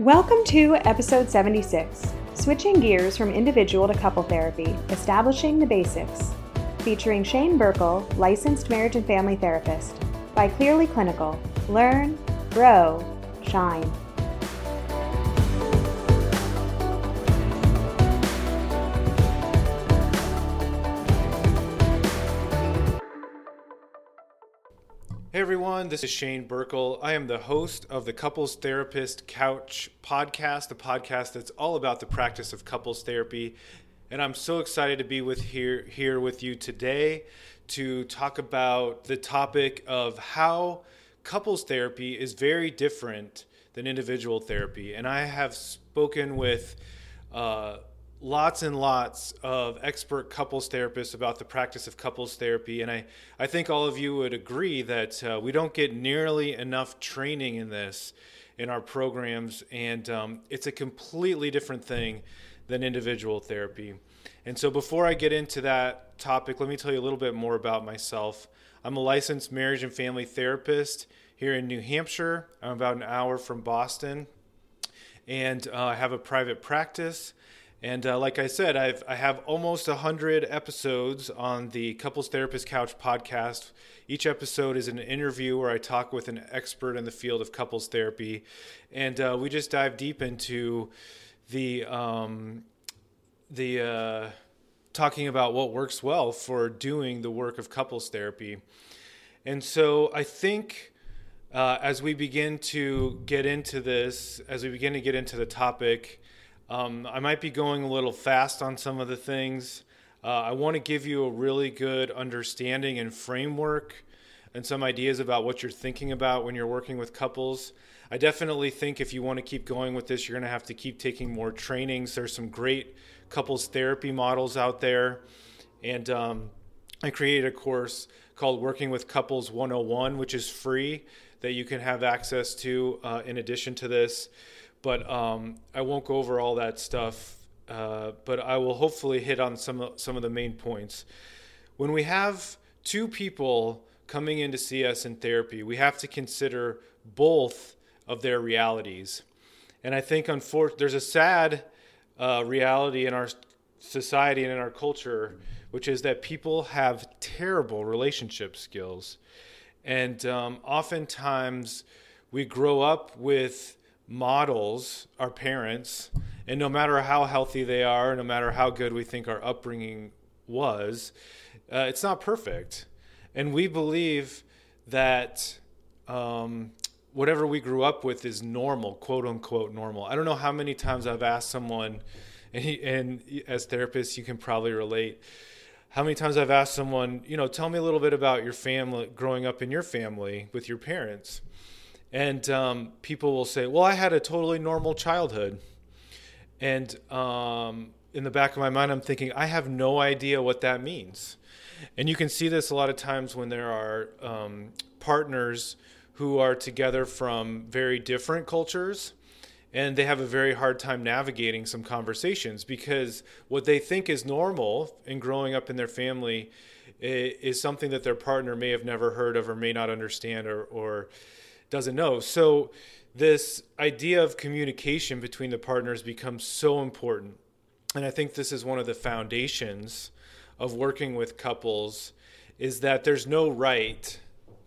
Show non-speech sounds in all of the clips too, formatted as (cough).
Welcome to episode 76 Switching Gears from Individual to Couple Therapy Establishing the Basics, featuring Shane Birkel, licensed marriage and family therapist, by Clearly Clinical. Learn, grow, shine. Everyone, this is Shane Birkel. I am the host of the Couples Therapist Couch podcast, a podcast that's all about the practice of couples therapy. And I'm so excited to be with here here with you today to talk about the topic of how couples therapy is very different than individual therapy. And I have spoken with uh, lots and lots of expert couples therapists about the practice of couples therapy. And I, I think all of you would agree that uh, we don't get nearly enough training in this in our programs. And um, it's a completely different thing than individual therapy. And so before I get into that topic, let me tell you a little bit more about myself. I'm a licensed marriage and family therapist here in New Hampshire. I'm about an hour from Boston. And uh, I have a private practice. And uh, like I said, I've, I have almost 100 episodes on the Couples Therapist Couch podcast. Each episode is an interview where I talk with an expert in the field of couples therapy. And uh, we just dive deep into the, um, the uh, talking about what works well for doing the work of couples therapy. And so I think uh, as we begin to get into this, as we begin to get into the topic, um, I might be going a little fast on some of the things. Uh, I want to give you a really good understanding and framework and some ideas about what you're thinking about when you're working with couples. I definitely think if you want to keep going with this, you're going to have to keep taking more trainings. There's some great couples therapy models out there. And um, I created a course called Working with Couples 101, which is free that you can have access to uh, in addition to this but um, I won't go over all that stuff. Uh, but I will hopefully hit on some of, some of the main points. When we have two people coming in to see us in therapy, we have to consider both of their realities. And I think, unfortunately, there's a sad uh, reality in our society and in our culture, which is that people have terrible relationship skills. And um, oftentimes we grow up with models our parents and no matter how healthy they are no matter how good we think our upbringing was uh, it's not perfect. And we believe that um, whatever we grew up with is normal quote unquote normal. I don't know how many times i've asked someone and, he, and as therapists you can probably relate. How many times i've asked someone you know tell me a little bit about your family growing up in your family with your parents and um, people will say, "Well, I had a totally normal childhood," and um, in the back of my mind, I'm thinking, I have no idea what that means. And you can see this a lot of times when there are um, partners who are together from very different cultures and they have a very hard time navigating some conversations because what they think is normal in growing up in their family is something that their partner may have never heard of or may not understand or, or doesn't know. So this idea of communication between the partners becomes so important. And I think this is one of the foundations of working with couples is that there's no right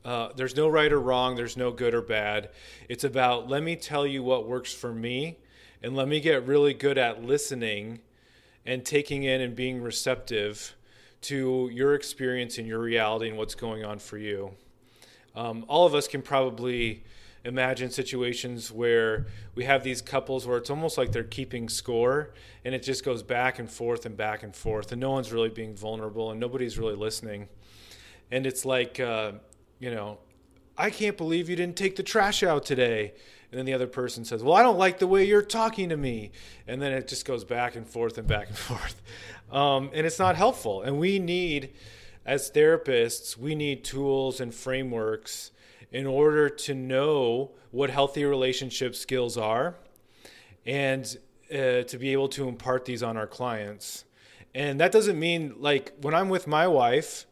uh, there's no right or wrong there's no good or bad it's about let me tell you what works for me and let me get really good at listening and taking in and being receptive to your experience and your reality and what's going on for you um, all of us can probably imagine situations where we have these couples where it's almost like they're keeping score and it just goes back and forth and back and forth and no one's really being vulnerable and nobody's really listening. And it's like uh, you know i can't believe you didn't take the trash out today. And then the other person says well i don't like the way you're talking to me. And then it just goes back and forth and back and forth. Um, and it's not helpful. And we need as therapists, we need tools and frameworks in order to know what healthy relationship skills are and uh, to be able to impart these on our clients. And that doesn't mean like when I'm with my wife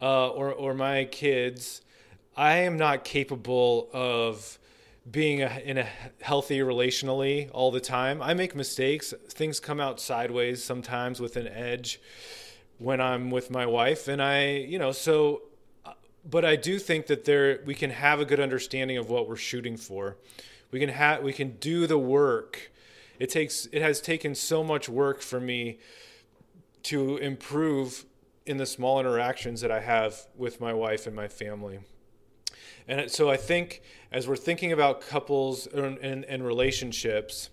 uh, or, or my kids, I am not capable of being a, in a healthy relationally all the time. I make mistakes. Things come out sideways sometimes with an edge when I'm with my wife, and I, you know, so. Uh, but I do think that there we can have a good understanding of what we're shooting for. We can have we can do the work. It takes it has taken so much work for me to improve in the small interactions that I have with my wife and my family. And so I think as we're thinking about couples and, and, and, relationships,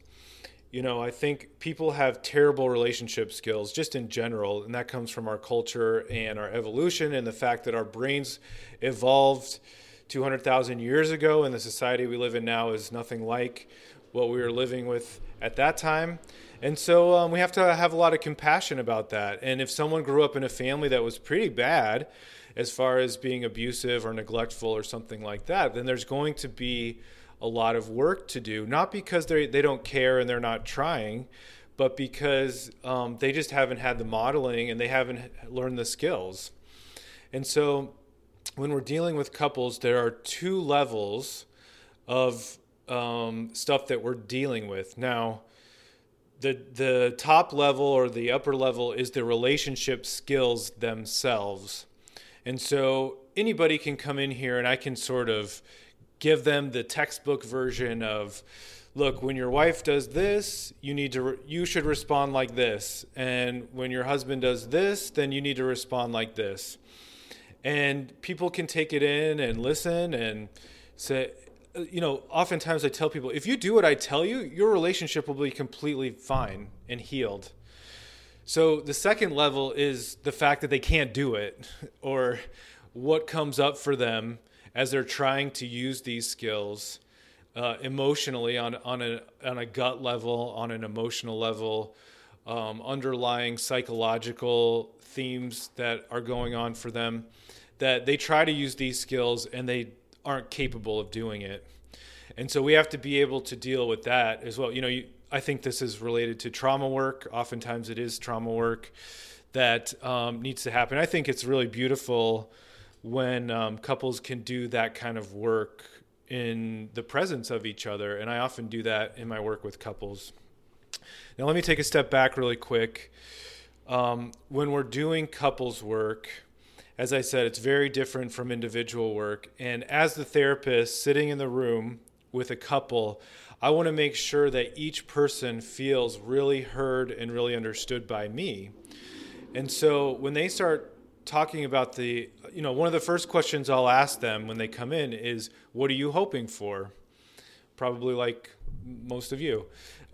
you know, I think people have terrible relationship skills just in general, and that comes from our culture and our evolution and the fact that our brains evolved 200,000 years ago, and the society we live in now is nothing like what we were living with at that time. And so um, we have to have a lot of compassion about that. And if someone grew up in a family that was pretty bad, as far as being abusive or neglectful or something like that, then there's going to be a lot of work to do. Not because they they don't care and they're not trying, but because um, they just haven't had the modeling and they haven't learned the skills. And so, when we're dealing with couples, there are two levels of um, stuff that we're dealing with now. The, the top level or the upper level is the relationship skills themselves. And so anybody can come in here and I can sort of give them the textbook version of look when your wife does this you need to re- you should respond like this and when your husband does this then you need to respond like this. And people can take it in and listen and say you know oftentimes i tell people if you do what i tell you your relationship will be completely fine and healed. So the second level is the fact that they can't do it (laughs) or what comes up for them as they're trying to use these skills uh, emotionally on, on, a, on a gut level, on an emotional level, um, underlying psychological themes that are going on for them, that they try to use these skills and they aren't capable of doing it. And so we have to be able to deal with that as well. You know, you, I think this is related to trauma work. Oftentimes, it is trauma work that um, needs to happen. I think it's really beautiful when um, couples can do that kind of work in the presence of each other. And I often do that in my work with couples. Now, let me take a step back really quick. Um, when we're doing couples work, as I said, it's very different from individual work. And as the therapist sitting in the room with a couple, I want to make sure that each person feels really heard and really understood by me. And so when they start talking about the, you know, one of the first questions I'll ask them when they come in is, What are you hoping for? Probably like most of you.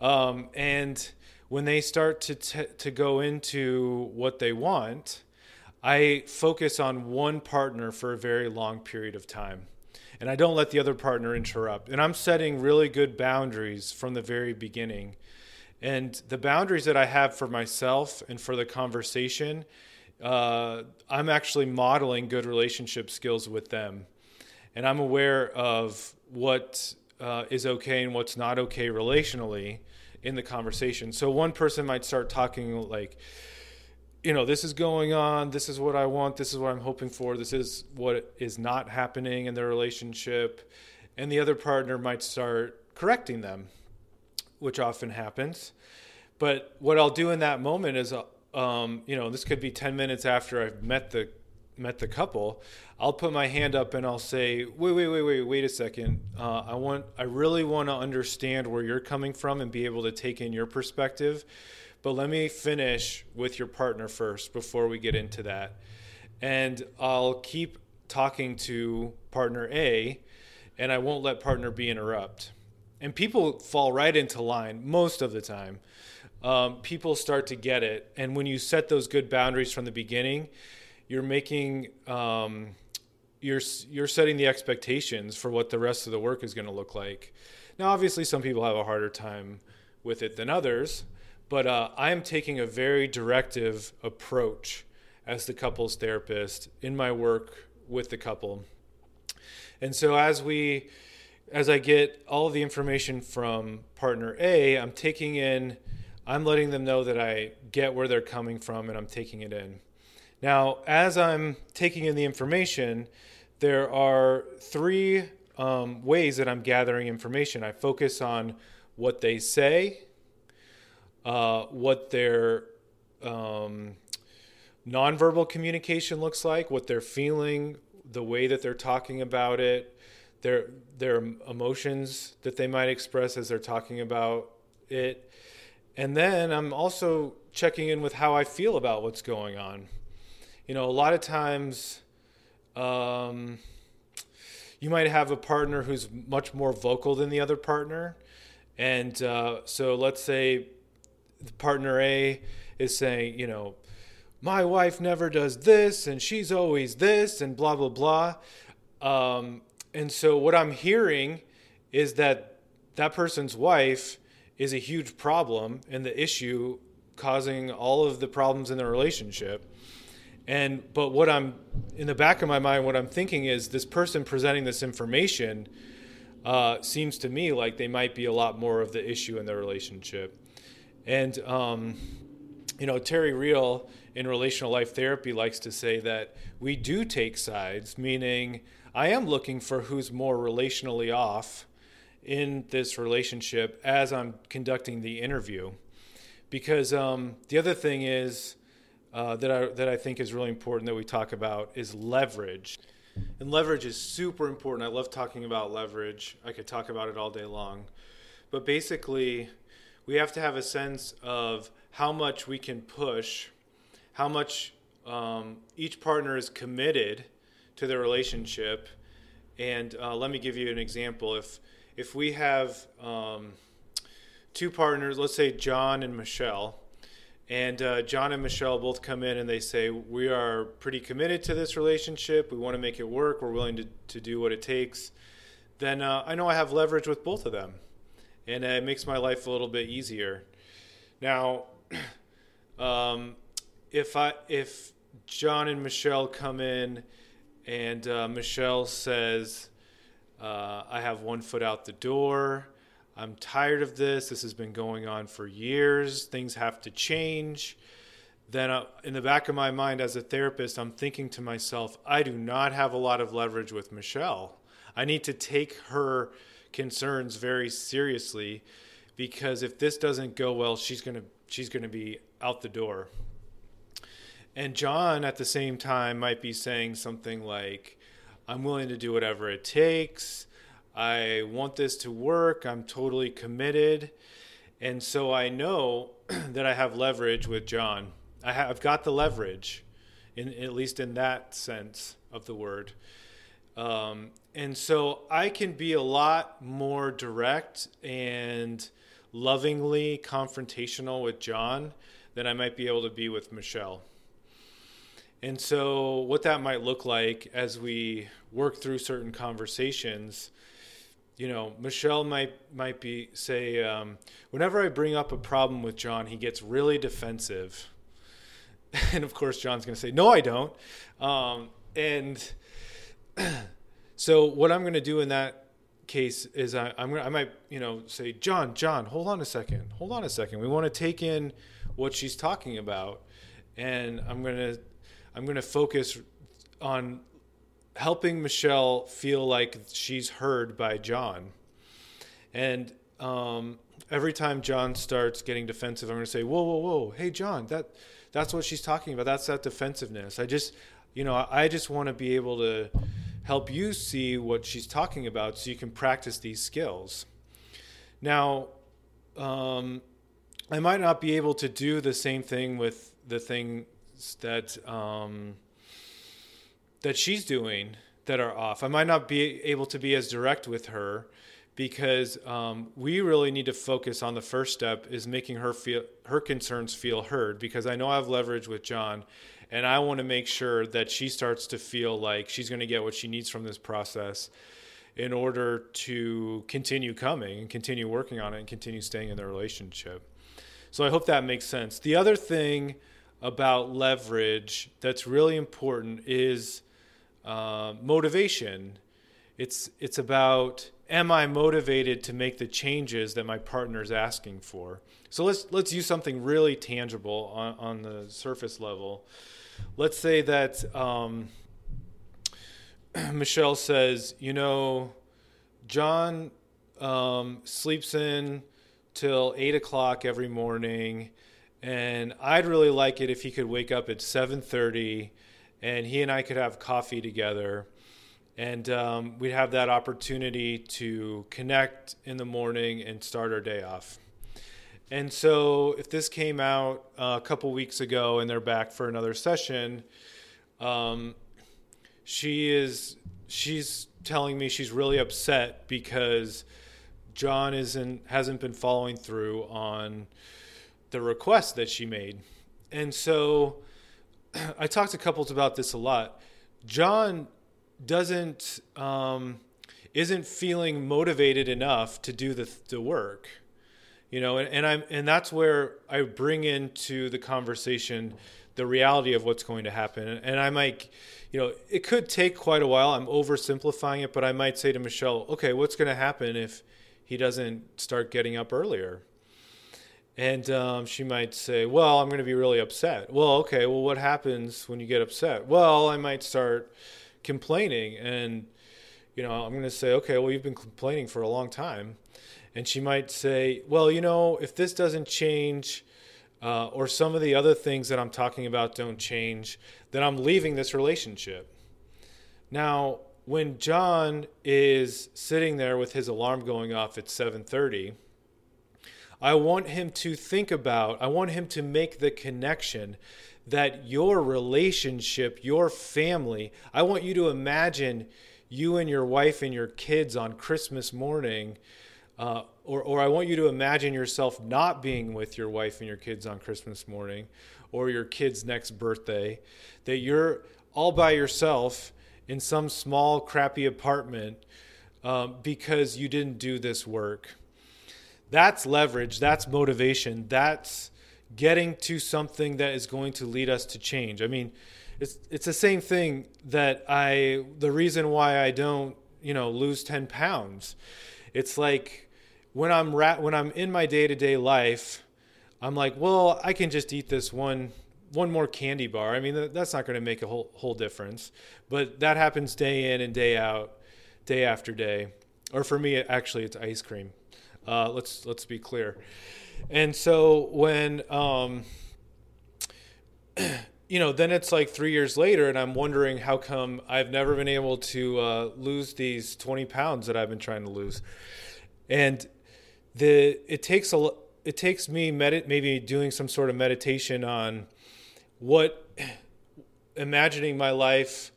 Um, and when they start to, t- to go into what they want, I focus on one partner for a very long period of time and I don't let the other partner interrupt. And I'm setting really good boundaries from the very beginning. And the boundaries that I have for myself and for the conversation, uh, I'm actually modeling good relationship skills with them. And I'm aware of what uh, is okay and what's not okay relationally in the conversation. So one person might start talking like, you know, this is going on. This is what I want. This is what I'm hoping for. This is what is not happening in their relationship. And the other partner might start correcting them, which often happens. But what I'll do in that moment is, um, you know, this could be 10 minutes after I've met the met the couple, I'll put my hand up and I'll say, "Wait, wait, wait, wait, wait a second. Uh, I want, I really want to understand where you're coming from and be able to take in your perspective." But let me finish with your partner first before we get into that. And I'll keep talking to partner A, and I won't let partner B interrupt. And people fall right into line most of the time. Um, people start to get it. And when you set those good boundaries from the beginning, you're making. Um, you're you're setting the expectations for what the rest of the work is going to look like. Now, obviously, some people have a harder time with it than others, but uh, I am taking a very directive approach as the couples therapist in my work with the couple. And so as we as I get all the information from partner A, I'm taking in I'm letting them know that I get where they're coming from and I'm taking it in. Now, as I'm taking in the information, there are three um, ways that I'm gathering information. I focus on what they say, uh, what their um, nonverbal communication looks like, what they're feeling, the way that they're talking about it, their their emotions that they might express as they're talking about it. And then I'm also checking in with how I feel about what's going on. You know, a lot of times um, you might have a partner who's much more vocal than the other partner. And uh, so let's say partner A is saying, you know, my wife never does this and she's always this and blah, blah, blah. Um, and so what I'm hearing is that that person's wife is a huge problem and the issue causing all of the problems in the relationship. And but what I'm in the back of my mind, what I'm thinking is this person presenting this information uh, seems to me like they might be a lot more of the issue in the relationship. And um, you know, Terry Real in relational life therapy likes to say that we do take sides, meaning I am looking for who's more relationally off in this relationship as I'm conducting the interview. Because um, the other thing is uh, that I that I think is really important that we talk about is leverage. And leverage is super important. I love talking about leverage. I could talk about it all day long. But basically, we have to have a sense of how much we can push, how much um, each partner is committed to the relationship. And uh, let me give you an example. If if we have um, two partners, let's say John and Michelle, and uh, John and Michelle both come in and they say, We are pretty committed to this relationship. We want to make it work. We're willing to, to do what it takes. Then uh, I know I have leverage with both of them and it makes my life a little bit easier. Now, (clears throat) um, if I if John and Michelle come in, and uh, Michelle says, uh, "I have one foot out the door. I'm tired of this. This has been going on for years. Things have to change." Then, uh, in the back of my mind, as a therapist, I'm thinking to myself, I do not have a lot of leverage with Michelle. I need to take her concerns very seriously because if this doesn't go well, she's going to she's going to be out the door. And John at the same time might be saying something like I'm willing to do whatever it takes. I want this to work. I'm totally committed. And so I know (clears throat) that I have leverage with John. I have, I've got the leverage, in, at least in that sense of the word. Um, and so I can be a lot more direct and lovingly confrontational with John than I might be able to be with Michelle. And so, what that might look like as we work through certain conversations, you know, Michelle might might be say, um, whenever I bring up a problem with John, he gets really defensive, (laughs) and of course, John's going to say, "No, I don't," um, and (clears throat) so what I'm going to do in that case is I, am gonna, I might you know say John John hold on a second hold on a second. We want to take in what she's talking about and I'm going to I'm going to focus on helping Michelle feel like she's heard by John. And um, every time John starts getting defensive I'm going to say whoa whoa whoa hey John that that's what she's talking about. That's that defensiveness. I just you know I just want to be able to help you see what she's talking about so you can practice these skills. Now, um, I might not be able to do the same thing with the things that um, that she's doing that are off. I might not be able to be as direct with her because um, we really need to focus on the first step is making her feel her concerns feel heard because I know I have leverage with John and I want to make sure that she starts to feel like she's going to get what she needs from this process in order to continue coming and continue working on it and continue staying in the relationship. So I hope that makes sense. The other thing about leverage that's really important is uh, motivation. It's it's about am I motivated to make the changes that my partner is asking for? So let's let's use something really tangible on, on the surface level let's say that um, (clears throat) Michelle says, you know, John um, sleeps in till eight o'clock every morning, and I'd really like it if he could wake up at seven thirty, and he and I could have coffee together, and um, we'd have that opportunity to connect in the morning and start our day off. And so, if this came out uh, a couple weeks ago and they're back for another session, um, she is she's telling me she's really upset because John isn't hasn't been following through on the request that she made. And so (clears throat) I talked to couples about this a lot. John doesn't um, isn't feeling motivated enough to do the the work. You know, and, and I'm and that's where I bring into the conversation the reality of what's going to happen. And I might you know, it could take quite a while. I'm oversimplifying it, but I might say to Michelle, okay, what's going to happen if he doesn't start getting up earlier. And um, she might say, Well, I'm going to be really upset. Well, okay, well, what happens when you get upset? Well, I might start complaining. And, you know, I'm going to say, Okay, well, you've been complaining for a long time. And she might say, Well, you know, if this doesn't change, uh, or some of the other things that I'm talking about don't change, then I'm leaving this relationship. Now, when John is sitting there with his alarm going off at 7:30, I want him to think about, I want him to make the connection that your relationship, your family, I want you to imagine you and your wife and your kids on Christmas morning. Uh, or, or I want you to imagine yourself not being with your wife and your kids on Christmas morning or your kid's next birthday, that you're all by yourself in some small, crappy apartment um, because you didn't do this work. That's leverage, that's motivation, that's getting to something that is going to lead us to change. I mean, it's it's the same thing that I the reason why I don't, you know, lose 10 pounds. It's like when I'm ra- when I'm in my day-to-day life, I'm like, well, I can just eat this one one more candy bar. I mean, that's not going to make a whole whole difference, but that happens day in and day out, day after day. Or for me, actually, it's ice cream. Uh, let's let's be clear. And so when um, (clears throat) you know, then it's like three years later, and I'm wondering how come I've never been able to uh, lose these 20 pounds that I've been trying to lose. And the it takes a it takes me medit maybe doing some sort of meditation on what (clears throat) imagining my life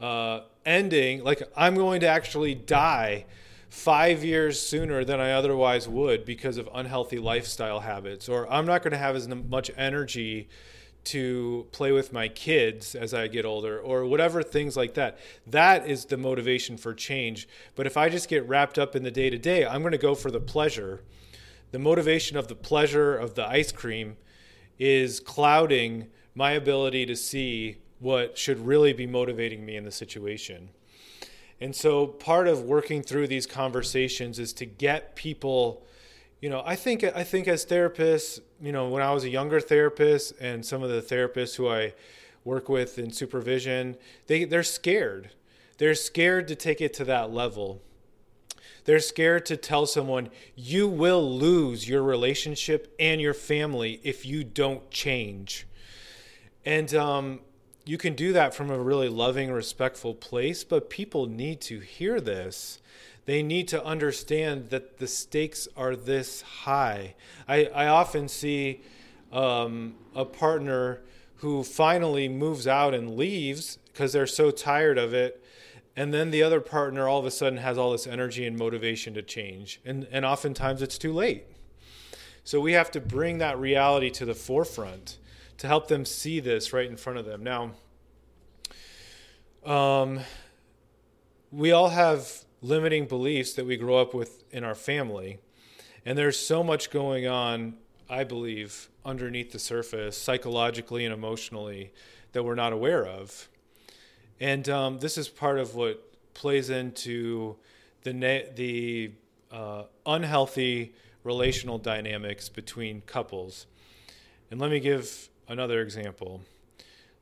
uh, ending, like I'm going to actually die five years sooner than I otherwise would because of unhealthy lifestyle habits, or I'm not going to have as much energy to play with my kids as I get older, or whatever things like that. That is the motivation for change. But if I just get wrapped up in the day to day, I'm going to go for the pleasure. The motivation of the pleasure of the ice cream is clouding my ability to see what should really be motivating me in the situation. And so part of working through these conversations is to get people you know, I think I think as therapists, you know, when I was a younger therapist and some of the therapists who I work with in supervision, they they're scared. They're scared to take it to that level. They're scared to tell someone you will lose your relationship and your family if you don't change. And um, you can do that from a really loving, respectful place, but people need to hear this. They need to understand that the stakes are this high. I, I often see um, a partner who finally moves out and leaves because they're so tired of it. And then the other partner all of a sudden has all this energy and motivation to change. And, and oftentimes it's too late. So we have to bring that reality to the forefront to help them see this right in front of them. Now, um, we all have limiting beliefs that we grow up with in our family. And there's so much going on, I believe, underneath the surface, psychologically and emotionally, that we're not aware of. And um, this is part of what plays into the, the uh, unhealthy relational dynamics between couples. And let me give another example.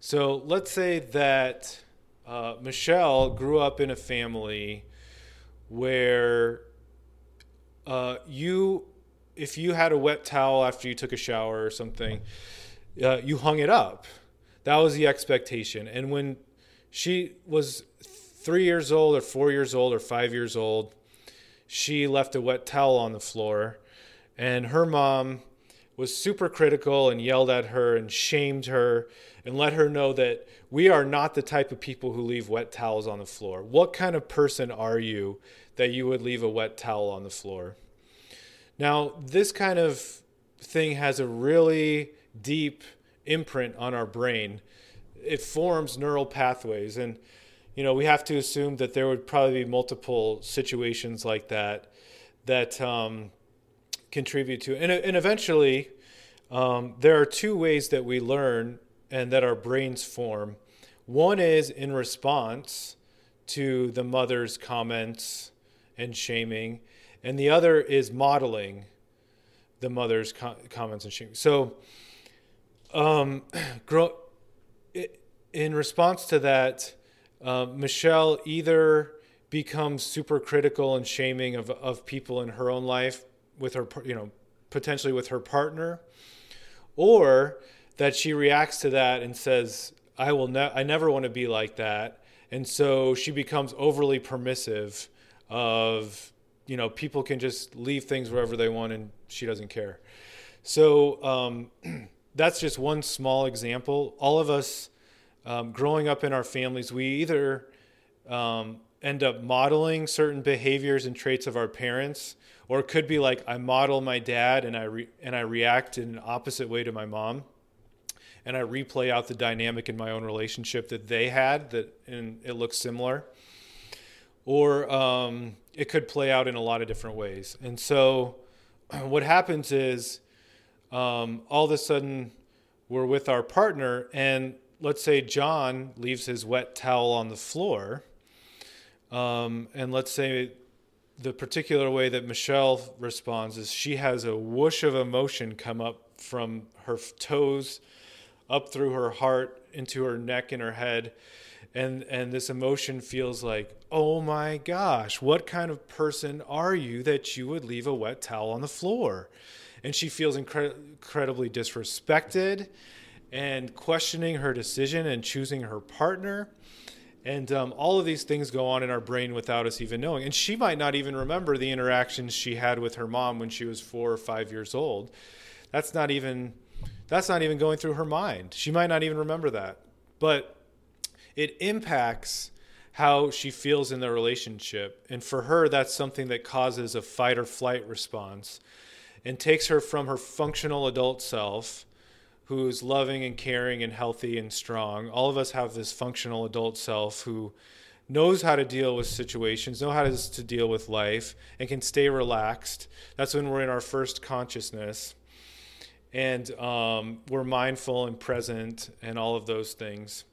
So let's say that uh, Michelle grew up in a family where uh, you, if you had a wet towel after you took a shower or something, uh, you hung it up. That was the expectation. And when she was three years old or four years old or five years old, she left a wet towel on the floor, and her mom was super critical and yelled at her and shamed her and let her know that we are not the type of people who leave wet towels on the floor. What kind of person are you that you would leave a wet towel on the floor? Now, this kind of thing has a really deep imprint on our brain. It forms neural pathways and you know, we have to assume that there would probably be multiple situations like that that um, contribute to, and, and eventually, um, there are two ways that we learn and that our brains form. One is in response to the mother's comments and shaming, and the other is modeling the mother's co- comments and shaming. So, um, (clears throat) grow, in response to that, uh, Michelle either becomes super critical and shaming of, of people in her own life with her, you know, potentially with her partner, or that she reacts to that and says, "I will ne- I never want to be like that," and so she becomes overly permissive of you know people can just leave things wherever they want and she doesn't care. So um, (clears throat) that's just one small example. All of us um, growing up in our families, we either um, end up modeling certain behaviors and traits of our parents, or it could be like I model my dad and I re- and I react in an opposite way to my mom, and I replay out the dynamic in my own relationship that they had that and it looks similar, or um, it could play out in a lot of different ways. And so, (clears throat) what happens is um, all of a sudden we're with our partner and let's say John leaves his wet towel on the floor, um, and let's say the particular way that Michelle responds is she has a whoosh of emotion come up from her toes up through her heart into her neck and her head and and this emotion feels like oh my gosh what kind of person are you that you would leave a wet towel on the floor and she feels incre- incredibly disrespected and questioning her decision and choosing her partner. And um, all of these things go on in our brain without us even knowing. And she might not even remember the interactions she had with her mom when she was four or five years old. That's not even that's not even going through her mind. She might not even remember that. But it impacts how she feels in the relationship. And for her, that's something that causes a fight or flight response and takes her from her functional adult self who's loving and caring and healthy and strong. All of us have this functional adult self who knows how to deal with situations, know how to, deal with life, and can stay relaxed. That's when we're in our first consciousness. And um, we're mindful and present and all of those things.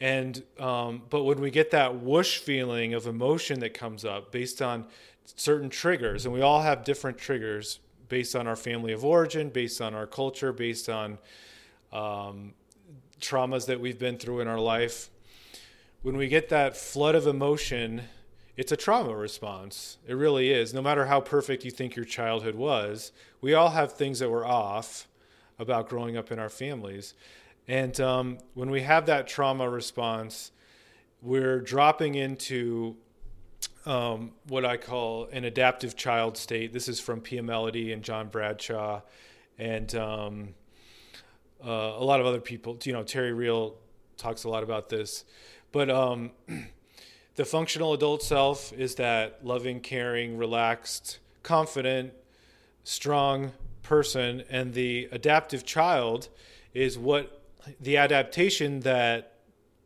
And um, but when we get that whoosh feeling of emotion that comes up based on certain triggers, and we all have different triggers based on our family of origin, based on our culture, based on um, traumas that we've been through in our life. When we get that flood of emotion, it's a trauma response. It really is. No matter how perfect you think your childhood was, we all have things that were off about growing up in our families. And um, when we have that trauma response, we're dropping into um, what I call an adaptive child state. This is from Pia Mellody and John Bradshaw, and um, uh, a lot of other people. You know, Terry Real talks a lot about this, but um, (clears throat) the functional adult self is that loving, caring, relaxed, confident, strong person, and the adaptive child is what the adaptation that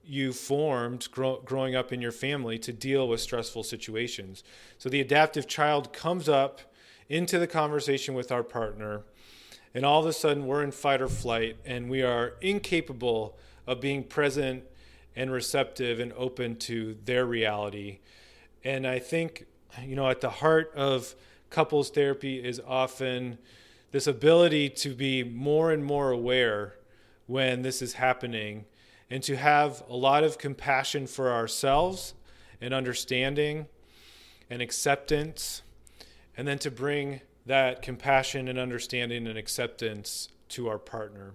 you formed grow, growing up in your family to deal with stressful situations. So the adaptive child comes up into the conversation with our partner, and all of a sudden we're in fight or flight, and we are incapable of being present and receptive and open to their reality. And I think, you know, at the heart of couples therapy is often this ability to be more and more aware when this is happening and to have a lot of compassion for ourselves and understanding and acceptance, and then to bring that compassion and understanding and acceptance to our partner.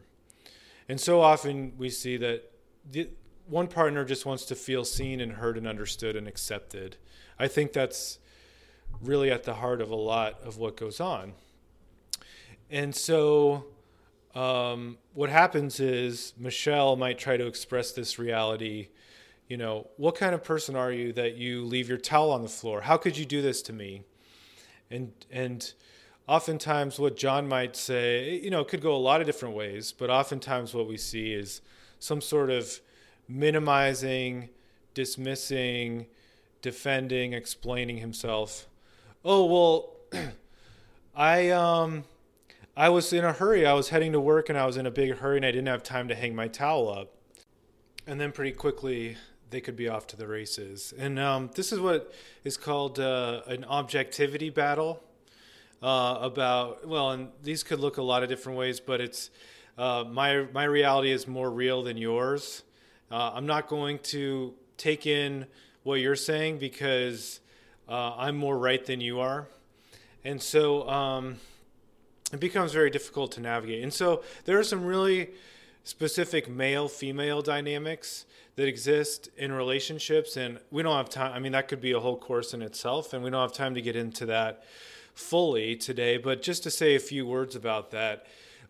And so often we see that the, one partner just wants to feel seen and heard and understood and accepted. I think that's really at the heart of a lot of what goes on. And so um, what happens is Michelle might try to express this reality. You know, what kind of person are you that you leave your towel on the floor? How could you do this to me? And and oftentimes what John might say, you know, could go a lot of different ways, but oftentimes what we see is some sort of minimizing, dismissing, defending, explaining himself. Oh, well, (clears throat) I um I was in a hurry. I was heading to work and I was in a big hurry and I didn't have time to hang my towel up. And then pretty quickly they could be off to the races. And um, this is what is called uh, an objectivity battle uh, about well, and these could look a lot of different ways, but it's uh, my my reality is more real than yours. Uh, I'm not going to take in what you're saying because uh, I'm more right than you are, and so um, it becomes very difficult to navigate. And so there are some really specific male female dynamics that exist in relationships and we don't have time i mean that could be a whole course in itself and we don't have time to get into that fully today, but just to say a few words about that.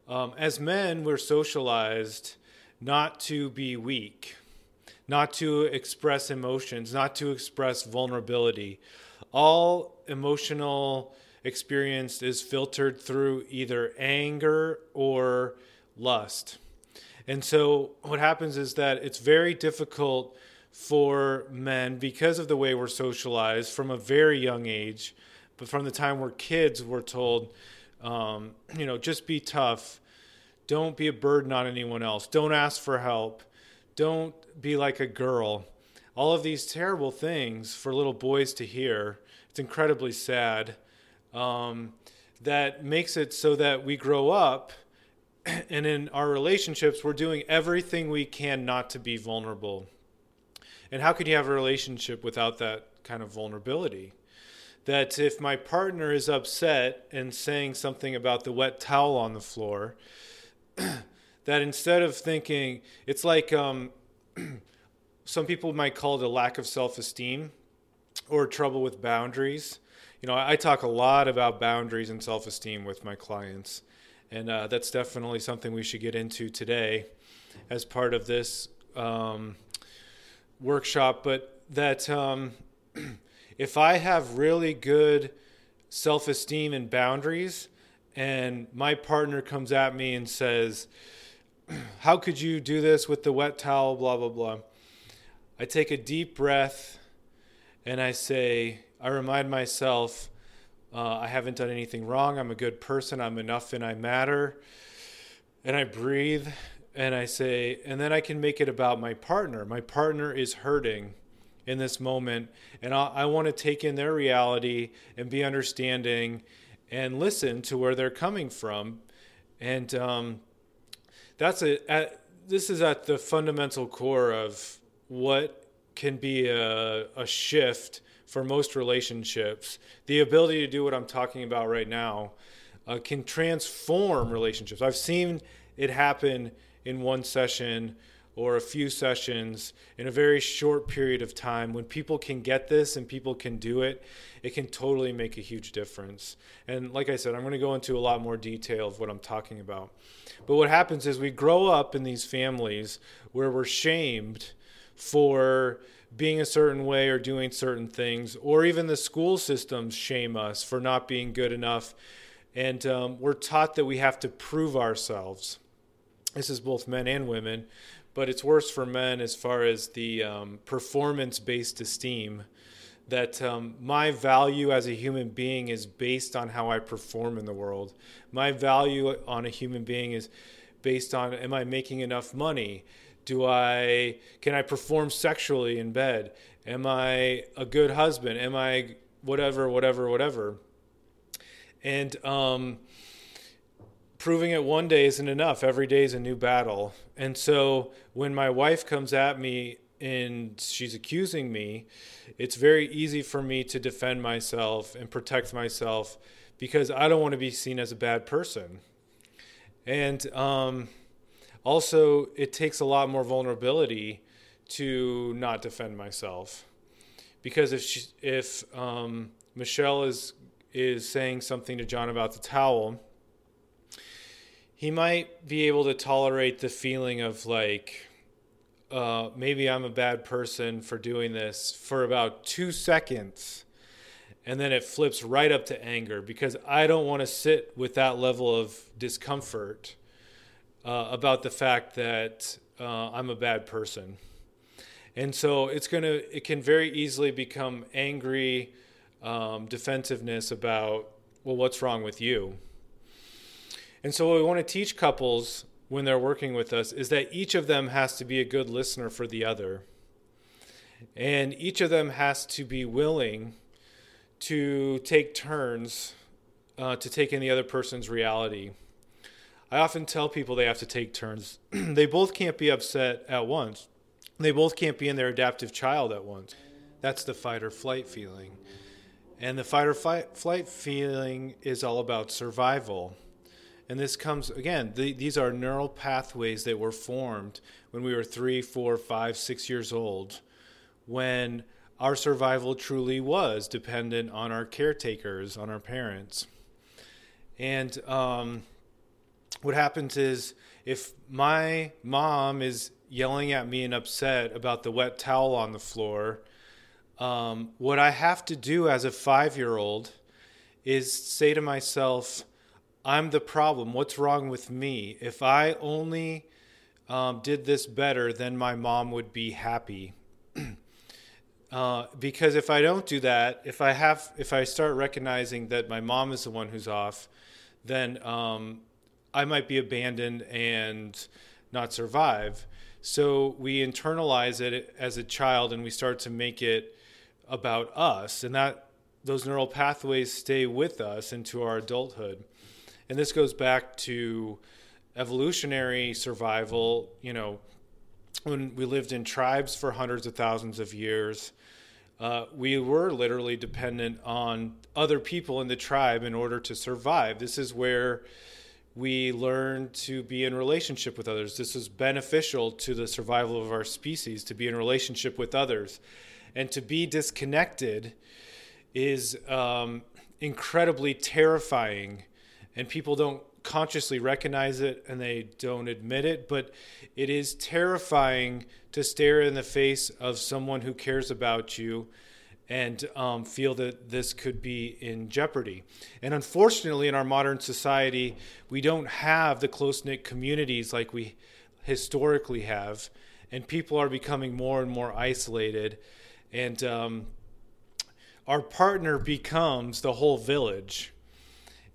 Um, as men, we're socialized not to be weak, not to express emotions, not to express vulnerability. All emotional experience is filtered through either anger or lust. And so, what happens is that it's very difficult for men, because of the way we're socialized from a very young age, but from the time we're kids, we're told, um, you know, just be tough. Don't be a burden on anyone else. Don't ask for help. Don't be like a girl. All of these terrible things for little boys to hear. It's incredibly sad. Um, that makes it so that we grow up (clears throat) and in our relationships, we're doing everything we can not to be vulnerable. And how can you have a relationship without that kind of vulnerability? that if my partner is upset and saying something about the wet towel on the floor, (clears throat) that instead of thinking, it's like um, (clears throat) some people might call it a lack of self esteem or trouble with boundaries. You know, I, talk a lot about boundaries and self esteem with my clients, and uh, that's definitely something we should get into today as part of this um, workshop. But that um, (clears throat) if I have really good self esteem and boundaries, and my partner comes at me and says, (clears throat) How could you do this with the wet towel? Blah, blah, blah. I take a deep breath and I say, I remind myself, uh, I haven't done anything wrong. I'm a good person. I'm enough and I matter. And I breathe and I say, and then I can make it about my partner. My partner is hurting in this moment and I, I want to take in their reality and be understanding and listen to where they're coming from and um, that's a at, this is at the fundamental core of what can be a, a shift for most relationships the ability to do what i'm talking about right now uh, can transform relationships i've seen it happen in one session or a few sessions in a very short period of time, when people can get this and people can do it, it can totally make a huge difference. And like I said, I'm going to go into a lot more detail of what I'm talking about. But what happens is we grow up in these families where we're shamed for being a certain way or doing certain things, or even the school systems shame us for not being good enough. And um, we're taught that we have to prove ourselves. This is both men and women but it's worse for men as far as the um, performance based esteem that um, my value as a human being is based on how I perform in the world. My value on a human being is based on am I making enough money? Do I can I perform sexually in bed? Am I a good husband? Am I whatever, whatever, whatever? And um, proving it one day isn't enough. Every day is a new battle. And so when my wife comes at me and she's accusing me, it's very easy for me to defend myself and protect myself because I don't want to be seen as a bad person. And um, also, it takes a lot more vulnerability to not defend myself because if she, if um, Michelle is is saying something to John about the towel, he might be able to tolerate the feeling of like uh, maybe I'm a bad person for doing this for about two seconds. And then it flips right up to anger because I don't want to sit with that level of discomfort uh, about the fact that uh, I'm a bad person. And so it's going to, it can very easily become angry um, defensiveness about, well, what's wrong with you? And so what we want to teach couples when they're working with us is that each of them has to be a good listener for the other. And each of them has to be willing to take turns uh, to take in the other person's reality. I often tell people they have to take turns. (clears throat) they both can't be upset at once. They both can't be in their adaptive child at once. That's the fight or flight feeling. And the fight or flight, flight feeling is all about survival. And this comes, again, the, these are neural pathways that were formed when we were three, four, five, six years old, when our survival truly was dependent on our caretakers, on our parents. And um, what happens is if my mom is yelling at me and upset about the wet towel on the floor, um, what I have to do as a five year old is say to myself, I'm the problem. What's wrong with me? If I only um, did this better, then my mom would be happy. (clears throat) uh, because if I don't do that, if I have, if I start recognizing that my mom is the one who's off, then um, I might be abandoned and not survive. So we internalize it as a child, and we start to make it about us, and that those neural pathways stay with us into our adulthood and this goes back to evolutionary survival. You know, when we lived in tribes for hundreds of thousands of years, uh, we were literally dependent on other people in the tribe in order to survive. This is where we learn to be in relationship with others. This is beneficial to the survival of our species to be in relationship with others. And to be disconnected is um, incredibly terrifying and people don't consciously recognize it and they don't admit it, but it is terrifying to stare in the face of someone who cares about you and um, feel that this could be in jeopardy. And unfortunately, in our modern society, we don't have the close knit communities like we historically have, and people are becoming more and more isolated. And um, our partner becomes the whole village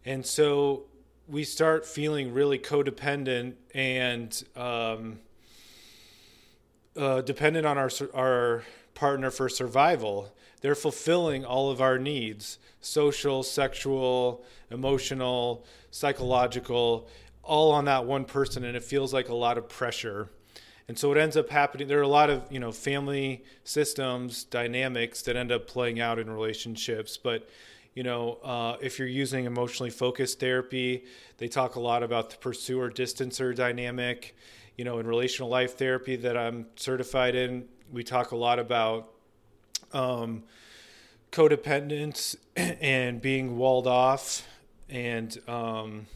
and so we start feeling really codependent and um, uh, dependent on our our partner for survival. They're fulfilling all of our needs social, sexual, emotional, psychological, all on that one person. And it feels like a lot of pressure. And so what ends up happening, there are a lot of, you know, family systems, dynamics that end up playing out in relationships. But you know, uh, if you're using emotionally focused therapy, they talk a lot about the pursuer distancer dynamic. You know, in relational life therapy that I'm certified in, we talk a lot about um, codependence (clears throat) and being walled off and um,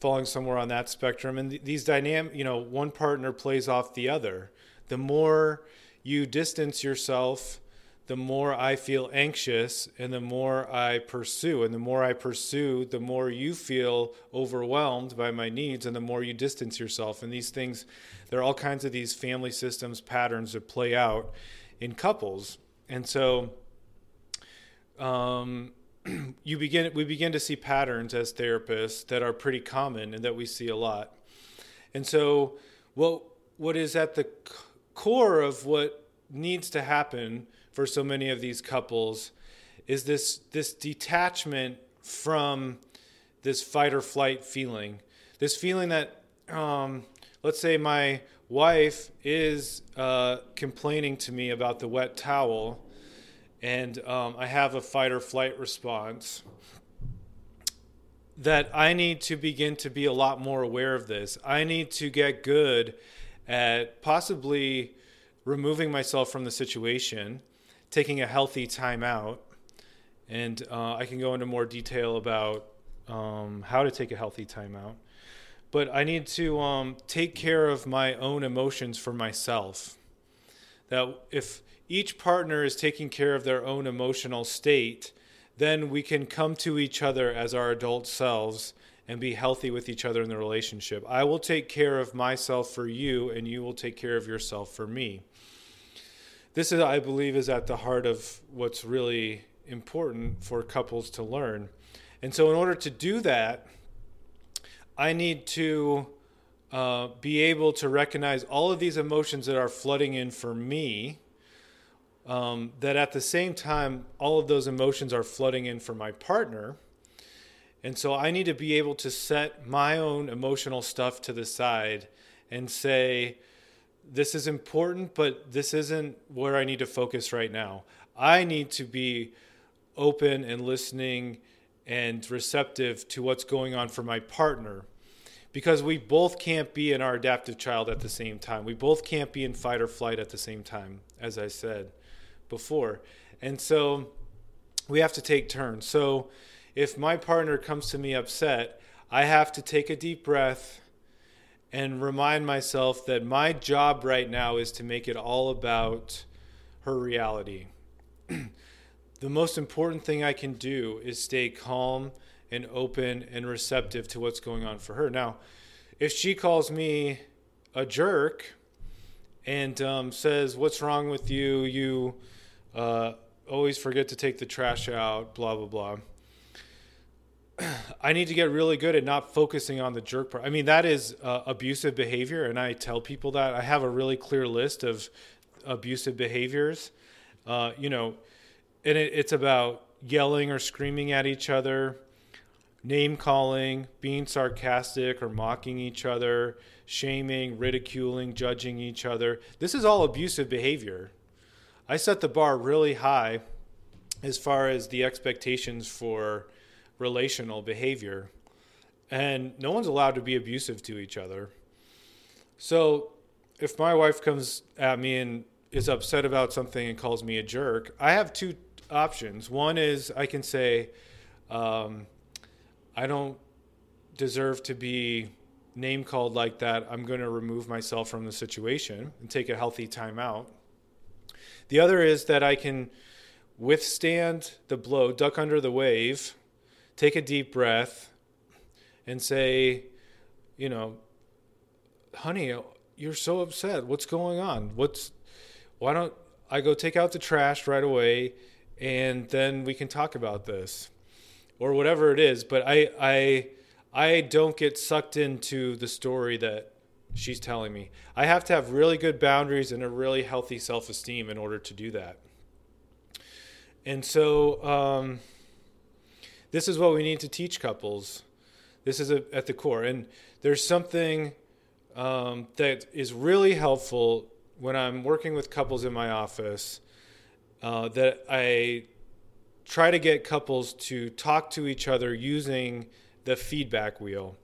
falling somewhere on that spectrum. And th- these dynamic, you know, one partner plays off the other. The more you distance yourself the more I feel anxious and the more I pursue. And the more I pursue, the more you feel overwhelmed by my needs and the more you distance yourself. And these things, there are all kinds of these family systems patterns that play out in couples. And so, um, (clears throat) you begin we begin to see patterns as therapists that are pretty common and that we see a lot. And so what what is at the core of what needs to happen for so many of these couples is this this detachment from this fight or flight feeling. This feeling that um, let's say my wife is uh, complaining to me about the wet towel, and um, I have a fight or flight response, that I need to begin to be a lot more aware of this. I need to get good at possibly removing myself from the situation, taking a healthy time out. And uh, I can go into more detail about um, how to take a healthy time out but I need to um, take care of my own emotions for myself. That if each partner is taking care of their own emotional state, then we can come to each other as our adult selves and be healthy with each other in the relationship. I will take care of myself for you, and you will take care of yourself for me. This is, I believe, is at the heart of what's really important for couples to learn. And so, in order to do that, I need to uh, be able to recognize all of these emotions that are flooding in for me. Um, that at the same time, all of those emotions are flooding in for my partner. And so I need to be able to set my own emotional stuff to the side and say, this is important, but this isn't where I need to focus right now. I need to be open and listening and receptive to what's going on for my partner because we both can't be in our adaptive child at the same time. We both can't be in fight or flight at the same time, as I said before. And so we have to take turns. So if my partner comes to me upset, I have to take a deep breath and remind myself that my job right now is to make it all about her reality. (clears throat) the most important thing I can do is stay calm and open and receptive to what's going on for her. Now, if she calls me a jerk and um, says, What's wrong with you? You uh, always forget to take the trash out, blah, blah, blah. (clears throat) I need to get really good at not focusing on the jerk part. I mean, that is uh, abusive behavior, and I tell people that. I have a really clear list of abusive behaviors. Uh, you know, and it, it's about yelling or screaming at each other, name calling, being sarcastic or mocking each other, shaming, ridiculing, judging each other. This is all abusive behavior. I set the bar really high as far as the expectations for relational behavior. And no one's allowed to be abusive to each other. So if my wife comes at me and is upset about something and calls me a jerk, I have two options. One is I can say, um, I don't deserve to be name called like that. I'm going to remove myself from the situation and take a healthy time out. The other is that I can withstand the blow, duck under the wave, take a deep breath, and say, you know, honey, you're so upset. What's going on? What's why don't I go take out the trash right away and then we can talk about this or whatever it is. But I I I don't get sucked into the story that she's telling me. I have to have really good boundaries and a really healthy self esteem in order to do that. And so um, this is what we need to teach couples. This is a, at the core. And there's something um, that is really helpful when I'm working with couples in my office uh, that I try to get couples to talk to each other using the feedback wheel.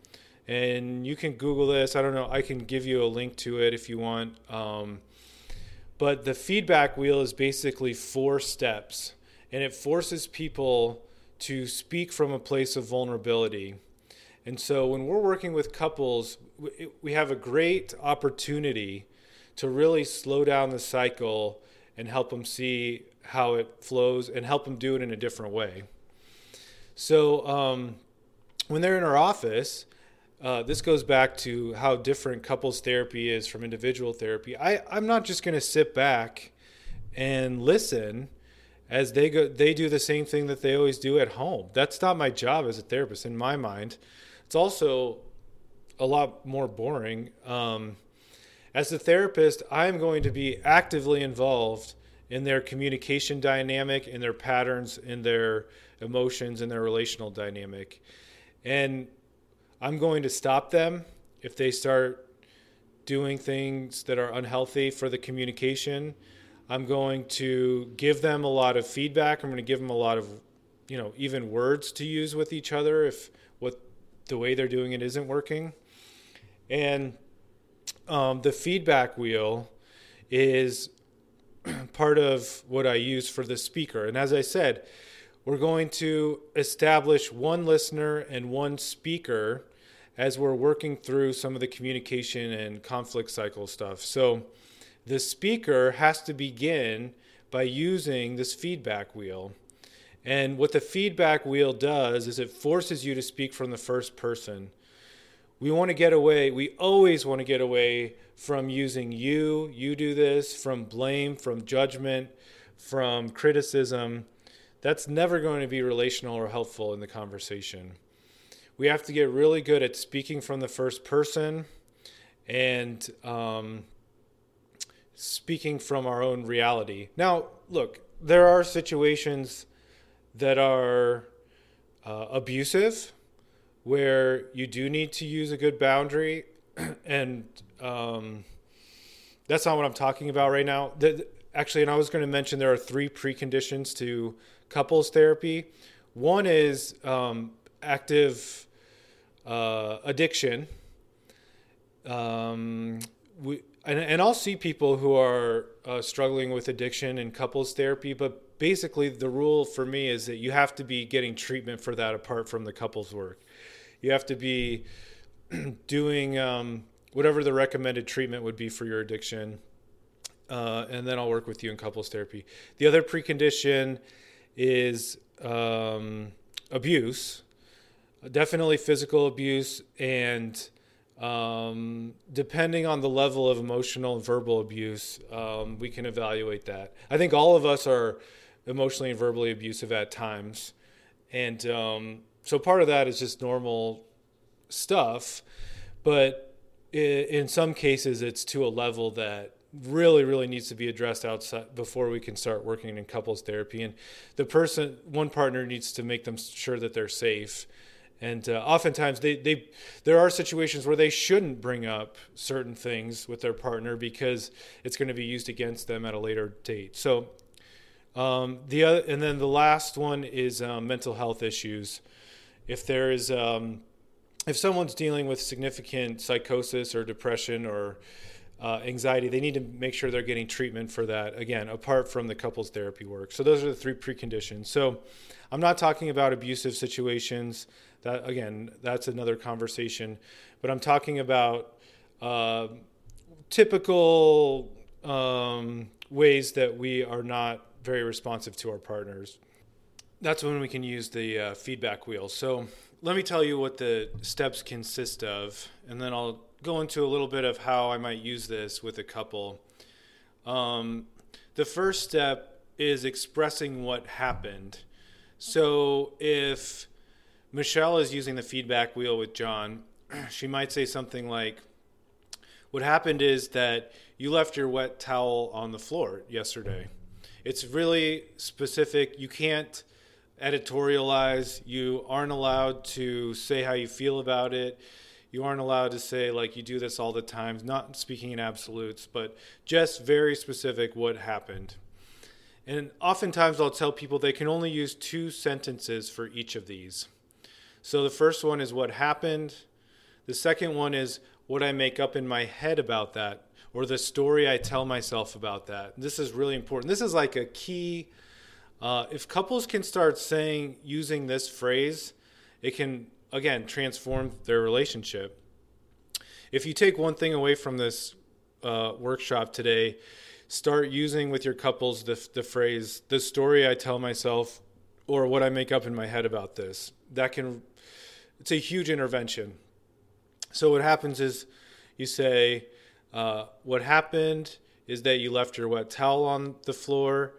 And you can Google this. I don't know. I can give you a link to it if you want. Um, but the feedback wheel is basically four steps, and it forces people to speak from a place of vulnerability. And so when we're working with couples, we have a great opportunity to really slow down the cycle and help them see how it flows and help them do it in a different way. So um, when they're in our office, uh, this goes back to how different couples therapy is from individual therapy. I, I'm not just going to sit back and listen as they go they do the same thing that they always do at home. That's not my job as a therapist in my mind. It's also a lot more boring. Um, as a therapist, I'm going to be actively involved in their communication dynamic, in their patterns, in their emotions, in their relational dynamic. And I'm going to stop them if they start doing things that are unhealthy for the communication. I'm going to give them a lot of feedback. I'm going to give them a lot of, you know, even words to use with each other if what the way they're doing it isn't working. And um, the feedback wheel is (clears throat) part of what I use for the speaker. And as I said, we're going to establish one listener and one speaker as we're working through some of the communication and conflict cycle stuff. So the speaker has to begin by using this feedback wheel. And what the feedback wheel does is it forces you to speak from the first person. We want to get away, we always want to get away from using you, you do this, from blame, from judgment, from criticism. That's never going to be relational or helpful in the conversation we have to get really good at speaking from the first person and um, speaking from our own reality. Now, look, there are situations that are uh, abusive where you do need to use a good boundary, (clears throat) and um, that's not what I'm talking about right now. The, actually, and I was going to mention there are three preconditions to couples therapy. One is um, active uh, addiction. Um, we, and, and I'll see people who are uh, struggling with addiction in couples therapy, but basically the rule for me is that you have to be getting treatment for that apart from the couples work. You have to be (clears throat) doing um, whatever the recommended treatment would be for your addiction. Uh, and then I'll work with you in couples therapy. The other precondition is um, abuse definitely physical abuse and um, depending on the level of emotional and verbal abuse um, we can evaluate that i think all of us are emotionally and verbally abusive at times and um, so part of that is just normal stuff but in some cases it's to a level that really really needs to be addressed outside before we can start working in couples therapy. And the person one partner needs to make them sure that they're safe. And uh, oftentimes they, they there are situations where they shouldn't bring up certain things with their partner because it's going to be used against them at a later date. So um, the other, and then the last one is um, mental health issues if there is um, if someone's dealing with significant psychosis or depression or uh, anxiety, they need to make sure they're getting treatment for that. Again, apart from the couples therapy work. So those are the three preconditions. So I'm not talking about abusive situations. That again, that's another conversation. But I'm talking about uh, typical um, ways that we are not very responsive to our partners. That's when we can use the uh, feedback wheel. So let me tell you what the steps consist of, and then I'll go into a little bit of how I might use this with a couple. Um, the first step is expressing what happened. So if Michelle is using the feedback wheel with John. (clears throat) She might say something like, What happened is that you left your wet towel on the floor yesterday. It's really specific. You can't editorialize. You aren't allowed to say how you feel about it. You aren't allowed to say, like, you do this all the time, not speaking in absolutes, but just very specific what happened. And oftentimes I'll tell people they can only use two sentences for each of these. So the first one is what happened. The second one is what I make up in my head about that or the story I tell myself about that. This is really important. This is like a key. Uh, if couples can start saying, using this phrase, it can, again, transform their relationship. If you take one thing away from this uh, workshop today, start using with your couples the, the phrase, the story I tell myself, or what I make up in my head about this. That can it's a huge intervention. So what happens is you say, uh, what happened is that you left your wet towel on the floor.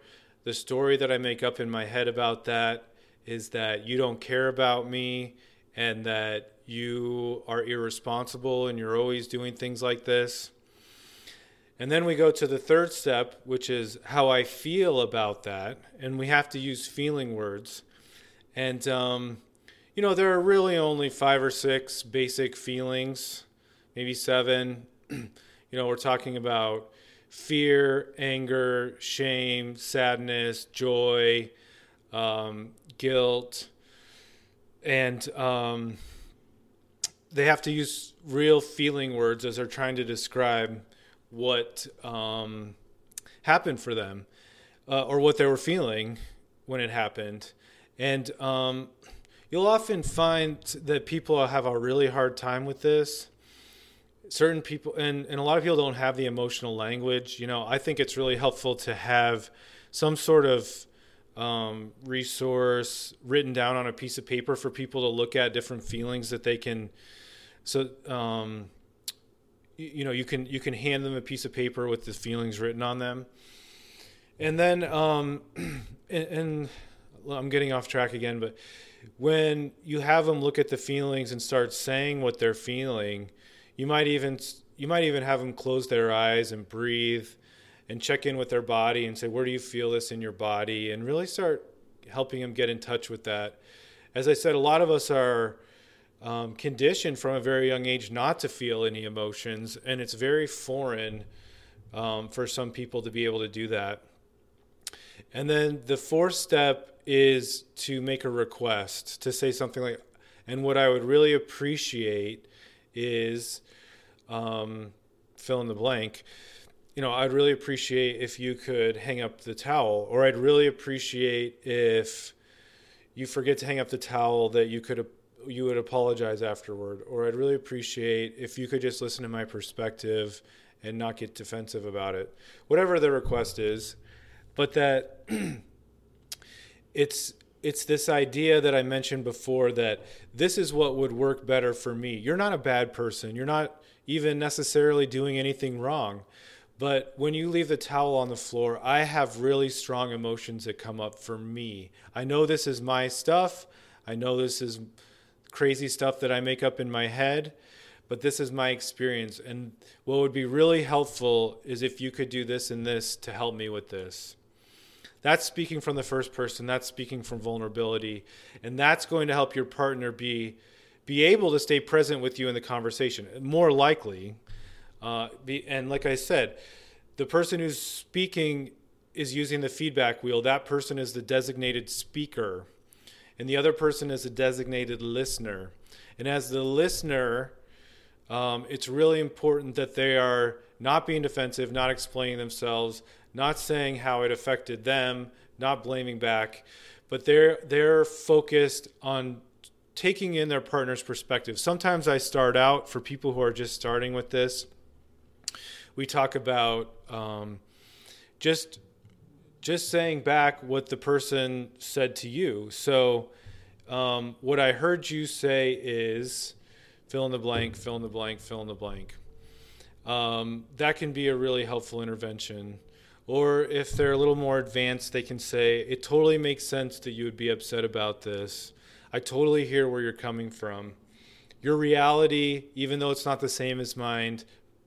The story that I make up in my head about that is that you don't care about me and that you are irresponsible and you're always doing things like this. And then we go to the third step, which is how I feel about that. And we have to use feeling words. And um, you know, there are really only five or six basic feelings, maybe seven. (clears throat) You know, we're talking about fear, anger, shame, sadness, joy, um, guilt, and um, they have to use real feeling words as they're trying to describe what um, happened for them uh, or what they were feeling when it happened. And um, you'll often find that people have a really hard time with this. Certain people, and, and a lot of people don't have the emotional language. You know, I think it's really helpful to have some sort of um, resource written down on a piece of paper for people to look at different feelings that they can. So, um, you, you know, you can you can hand them a piece of paper with the feelings written on them, and then um, (clears throat) and, and I'm getting off track again, but when you have them look at the feelings and start saying what they're feeling, you might even you might even have them close their eyes and breathe and check in with their body and say where do you feel this in your body and really start helping them get in touch with that. As I said, a lot of us are um, conditioned from a very young age not to feel any emotions, and it's very foreign um, for some people to be able to do that. And then the fourth step is to make a request, to say something like, and what I would really appreciate is um, fill in the blank. You know, I'd really appreciate if you could hang up the towel, or I'd really appreciate if you forget to hang up the towel that you could you would apologize afterward, or I'd really appreciate if you could just listen to my perspective and not get defensive about it. Whatever the request is, but that (clears throat) it's it's this idea that I mentioned before that this is what would work better for me. You're not a bad person. You're not even necessarily doing anything wrong. But when you leave the towel on the floor, I have really strong emotions that come up for me. I know this is my stuff. I know this is crazy stuff that I make up in my head, but this is my experience. And what would be really helpful is if you could do this and this to help me with this. That's speaking from the first person. That's speaking from vulnerability, and that's going to help your partner be be able to stay present with you in the conversation. More likely, uh, be, and like I said, the person who's speaking is using the feedback wheel. That person is the designated speaker, and the other person is a designated listener. And as the listener, um, it's really important that they are not being defensive, not explaining themselves, not saying how it affected them, not blaming back, but they're they're focused on taking in their partner's perspective. Sometimes I start out for people who are just starting with this. We talk about um, just just saying back what the person said to you. So, um, what I heard you say is fill in the blank, fill in the blank, fill in the blank. Um, that can be a really helpful intervention. Or if they're a little more advanced, they can say, It totally makes sense that you would be upset about this. I totally hear where you're coming from. Your reality, even though it's not the same as mine,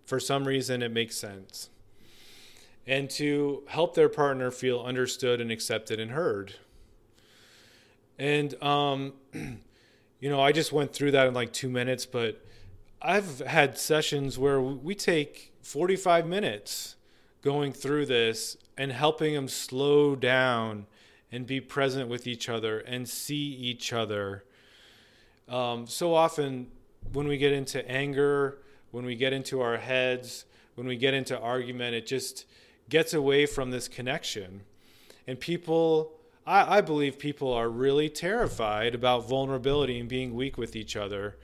for some reason it makes sense. And to help their partner feel understood and accepted and heard. And, um, (clears throat) you know, I just went through that in like two minutes, but I've had sessions where we take 45 minutes going through this and helping them slow down and be present with each other and see each other. Um, so often, when we get into anger, when we get into our heads, when we get into argument, it just gets away from this connection. And people, I, I believe people are really terrified about vulnerability and being weak with each other.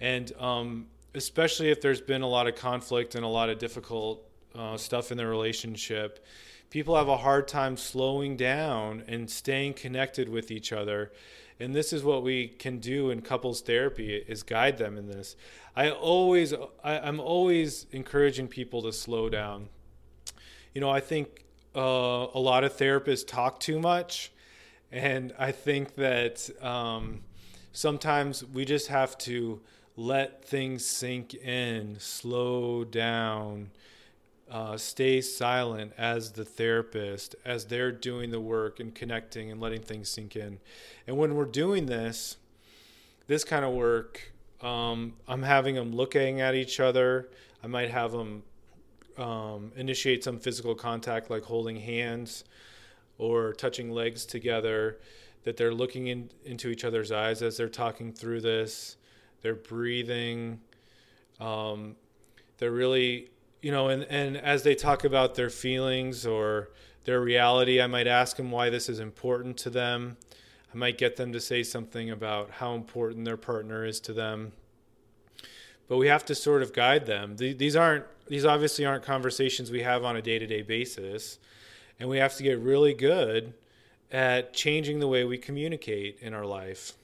And um, especially if there's been a lot of conflict and a lot of difficult uh, stuff in their relationship, people have a hard time slowing down and staying connected with each other. And this is what we can do in couples therapy is guide them in this. I always, I, I'm always encouraging people to slow down. You know, I think uh, a lot of therapists talk too much, and I think that um, sometimes we just have to let things sink in, slow down, uh, stay silent as the therapist, as they're doing the work and connecting and letting things sink in. And when we're doing this, this kind of work, um, I'm having them looking at each other. I might have them um, initiate some physical contact, like holding hands or touching legs together, that they're looking in, into each other's eyes as they're talking through this. They're breathing. Um, they're really, you know, and, and as they talk about their feelings or their reality, I might ask them why this is important to them. I might get them to say something about how important their partner is to them. But we have to sort of guide them. These aren't these obviously aren't conversations we have on a day-to-day basis, and we have to get really good at changing the way we communicate in our life.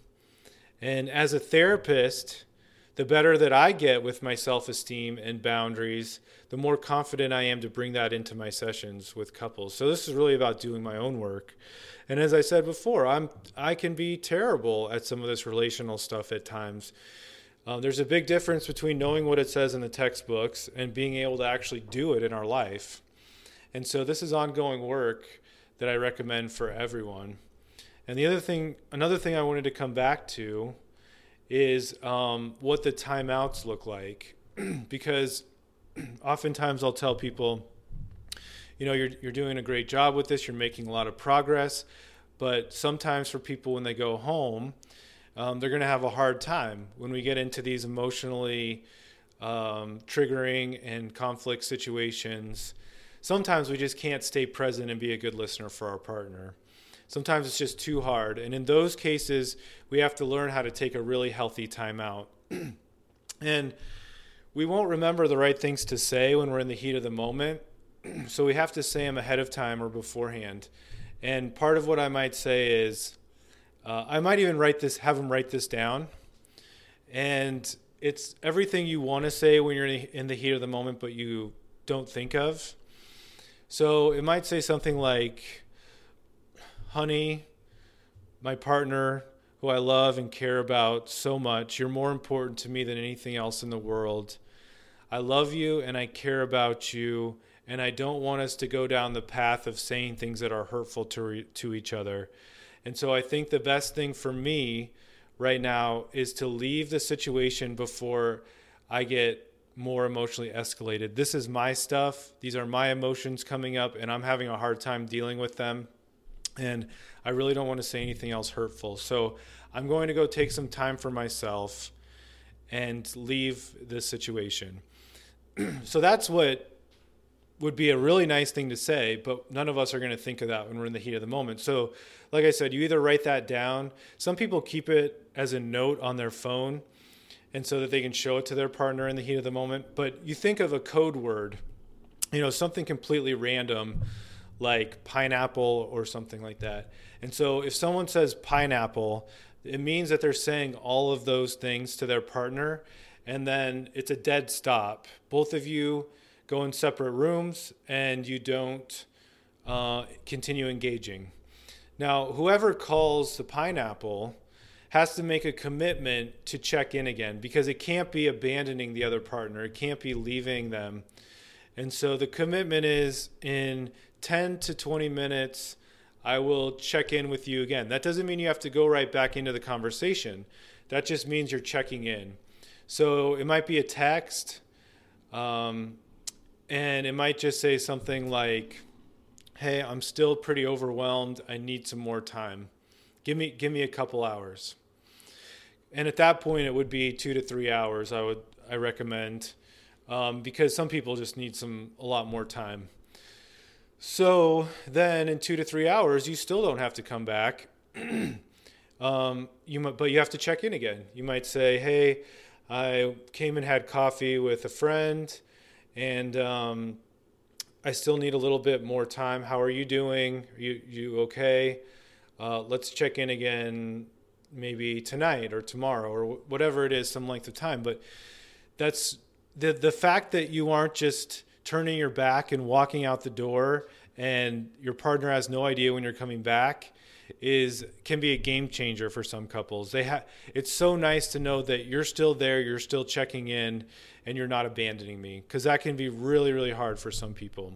And as a therapist, the better that I get with my self-esteem and boundaries, the more confident I am to bring that into my sessions with couples. So this is really about doing my own work. And as I said before, I'm I can be terrible at some of this relational stuff at times. Um, there's a big difference between knowing what it says in the textbooks and being able to actually do it in our life. And so this is ongoing work that I recommend for everyone. And the other thing, another thing I wanted to come back to is um, what the timeouts look like, (clears throat) because (clears throat) oftentimes I'll tell people, you know, you're you're doing a great job with this, you're making a lot of progress, but sometimes for people when they go home, um, they're going to have a hard time when we get into these emotionally um, triggering and conflict situations. Sometimes we just can't stay present and be a good listener for our partner. Sometimes it's just too hard. And in those cases, we have to learn how to take a really healthy time out. (clears throat) and we won't remember the right things to say when we're in the heat of the moment. (clears throat) so we have to say them ahead of time or beforehand. And part of what I might say is, uh, I might even write this, have them write this down. And it's everything you want to say when you're in the heat of the moment, but you don't think of. So it might say something like, honey, my partner, who I love and care about so much, you're more important to me than anything else in the world. I love you and I care about you, and I don't want us to go down the path of saying things that are hurtful to, re- to each other. And so I think the best thing for me right now is to leave the situation before I get more emotionally escalated. This is my stuff. These are my emotions coming up, and I'm having a hard time dealing with them and I really don't want to say anything else hurtful. So I'm going to go take some time for myself and leave this situation. (clears throat) so that's what would be a really nice thing to say, but none of us are going to think of that when we're in the heat of the moment. So, like I said, you either write that down. Some people keep it as a note on their phone and so that they can show it to their partner in the heat of the moment, but you think of a code word, you know, something completely random like pineapple or something like that. And so if someone says pineapple, it means that they're saying all of those things to their partner and then it's a dead stop. Both of you go in separate rooms and you don't uh, continue engaging. Now, whoever calls the pineapple has to make a commitment to check in again because it can't be abandoning the other partner, it can't be leaving them. And so the commitment is in 10 to 20 minutes, I will check in with you again. That doesn't mean you have to go right back into the conversation. That just means you're checking in. So it might be a text, um, and it might just say something like, "Hey, I'm still pretty overwhelmed. I need some more time. Give me give me a couple hours." And at that point, it would be two to three hours. I would I recommend um, because some people just need some a lot more time. So then, in two to three hours, you still don't have to come back. (clears throat) um, you might, but you have to check in again. You might say, "Hey, I came and had coffee with a friend, and um, I still need a little bit more time. How are you doing? Are you you okay? Uh, let's check in again, maybe tonight or tomorrow or whatever it is, some length of time." But that's the the fact that you aren't just turning your back and walking out the door and your partner has no idea when you're coming back is can be a game changer for some couples. They have it's so nice to know that you're still there, you're still checking in and you're not abandoning me because that can be really really hard for some people.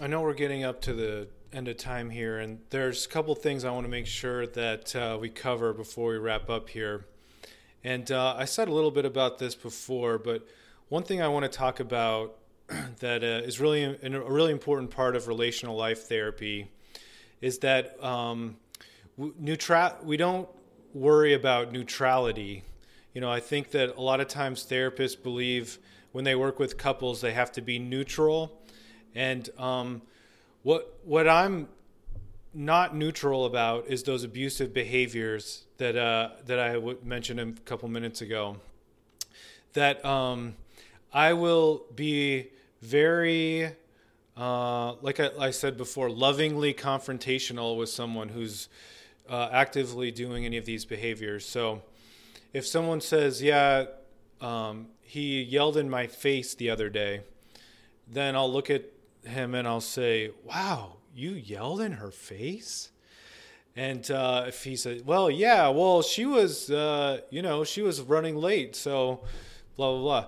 I know we're getting up to the end of time here and there's a couple things I want to make sure that uh, we cover before we wrap up here. And uh, I said a little bit about this before, but one thing I want to talk about (clears throat) that uh, is really a, really important part of relational life therapy is that um, neutral we don't worry about neutrality. You know, I think that a lot of times therapists believe when they work with couples they have to be neutral, and um, what what I'm not neutral about is those abusive behaviors that uh, that I mentioned a couple minutes ago. That um, I will be very, uh, like I, I, said before, lovingly confrontational with someone who's uh, actively doing any of these behaviors. So if someone says, "Yeah, um, he yelled in my face the other day," then I'll look at him and I'll say, "Wow, you yelled in her face?" And uh, if he said, "Well, yeah, well, she was, uh, you know, she was running late, so blah blah blah,"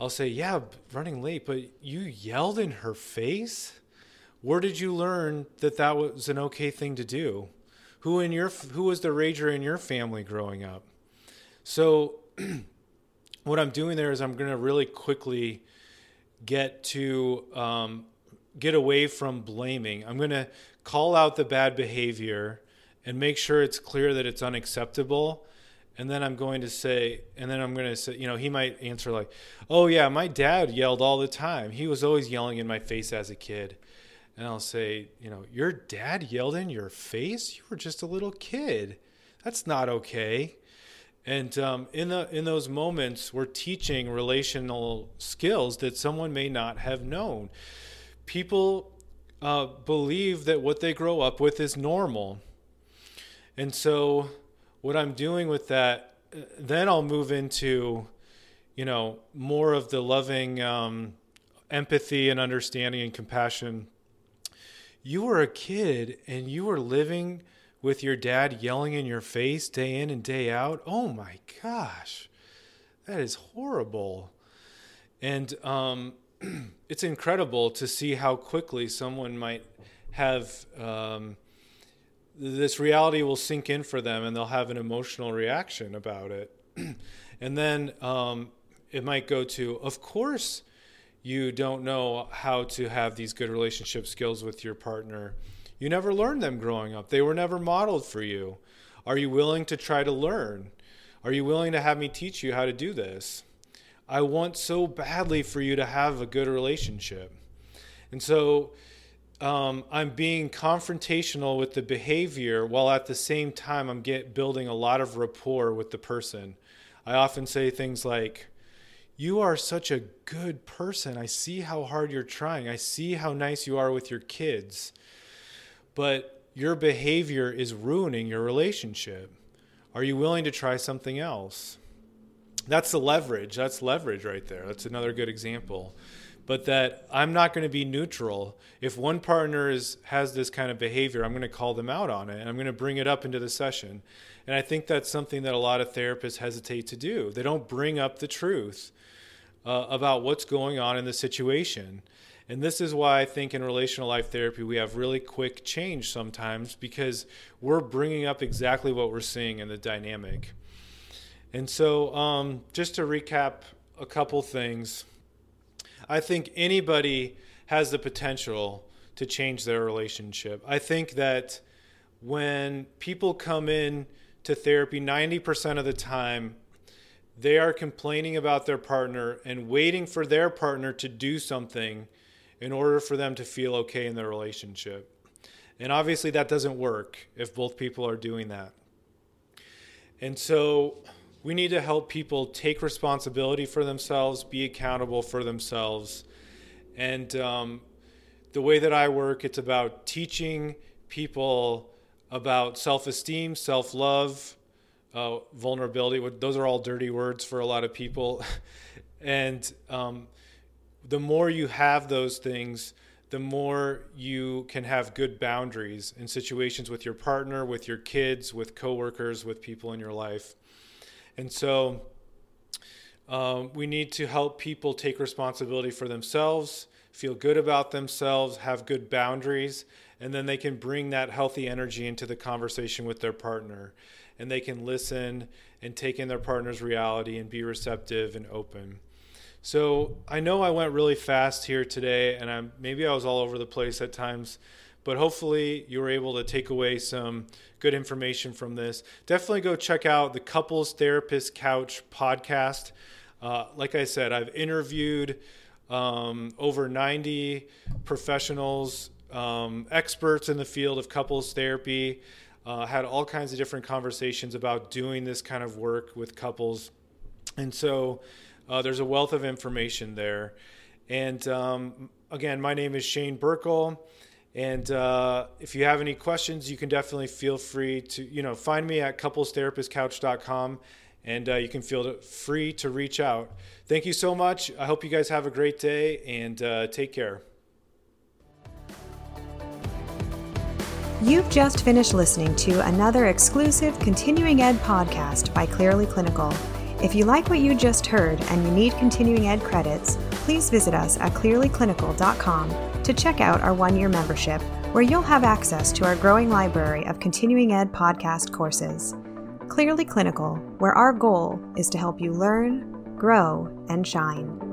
I'll say, "Yeah, running late, but you yelled in her face. Where did you learn that that was an okay thing to do? Who in your who was the rager in your family growing up?" So, (clears throat) what I'm doing there is I'm going to really quickly get to um, get away from blaming. I'm going to call out the bad behavior and make sure it's clear that it's unacceptable. And then I'm going to say, and then I'm going to say, you know, he might answer like, oh, yeah, my dad yelled all the time. He was always yelling in my face as a kid. And I'll say, you know, your dad yelled in your face? You were just a little kid. That's not okay. And um, in the in those moments, we're teaching relational skills that someone may not have known. People uh, believe that what they grow up with is normal, and so, what I'm doing with that, then I'll move into, you know, more of the loving um, empathy and understanding and compassion. You were a kid and you were living with your dad yelling in your face day in and day out. Oh my gosh, that is horrible. And um, (clears throat) it's incredible to see how quickly someone might have um, this reality will sink in for them and they'll have an emotional reaction about it. (clears throat) and then um, it might go to, of course, you don't know how to have these good relationship skills with your partner. You never learned them growing up, they were never modeled for you. Are you willing to try to learn? Are you willing to have me teach you how to do this? I want so badly for you to have a good relationship. And so, um, I'm being confrontational with the behavior while at the same time I'm get building a lot of rapport with the person. I often say things like, "You are such a good person. I see how hard you're trying. I see how nice you are with your kids, but your behavior is ruining your relationship. Are you willing to try something else?" That's the leverage. That's leverage right there. That's another good example but that I'm not going to be neutral. If one partner is, has this kind of behavior, I'm going to call them out on it and I'm going to bring it up into the session. And I think that's something that a lot of therapists hesitate to do. They don't bring up the truth uh, about what's going on in the situation. And this is why I think in relational life therapy, we have really quick change sometimes because we're bringing up exactly what we're seeing in the dynamic. And so, um, just to recap a couple things I think anybody has the potential to change their relationship. I think that when people come in to therapy, 90% of the time, they are complaining about their partner and waiting for their partner to do something in order for them to feel okay in their relationship. And obviously, that doesn't work if both people are doing that. And so, we need to help people take responsibility for themselves, be accountable for themselves. And um, the way that I work, it's about teaching people about self esteem, self love, uh, vulnerability. Those are all dirty words for a lot of people. (laughs) and um, the more you have those things, the more you can have good boundaries in situations with your partner, with your kids, with coworkers, with people in your life. And so um, we need to help people take responsibility for themselves, feel good about themselves, have good boundaries, and then they can bring that healthy energy into the conversation with their partner. And they can listen and take in their partner's reality and be receptive and open. So I know I went really fast here today, and I'm maybe I was all over the place at times, but hopefully you were able to take away some good information from this. Definitely go check out the Couples Therapist Couch podcast. Uh, like I said, I've interviewed um, over 90 professionals, um, experts in the field of couples therapy. Uh, had all kinds of different conversations about doing this kind of work with couples. And so uh, there's a wealth of information there. And um, again, my name is Shane Birkel. And uh, if you have any questions, you can definitely feel free to, you know, find me at couplestherapistcouch.com and uh, you can feel free to reach out. Thank you so much. I hope you guys have a great day and uh, take care. You've just finished listening to another exclusive continuing ed podcast by Clearly Clinical. If you like what you just heard and you need continuing ed credits, please visit us at clearlyclinical.com to check out our one year membership, where you'll have access to our growing library of continuing ed podcast courses. Clearly Clinical, where our goal is to help you learn, grow, and shine.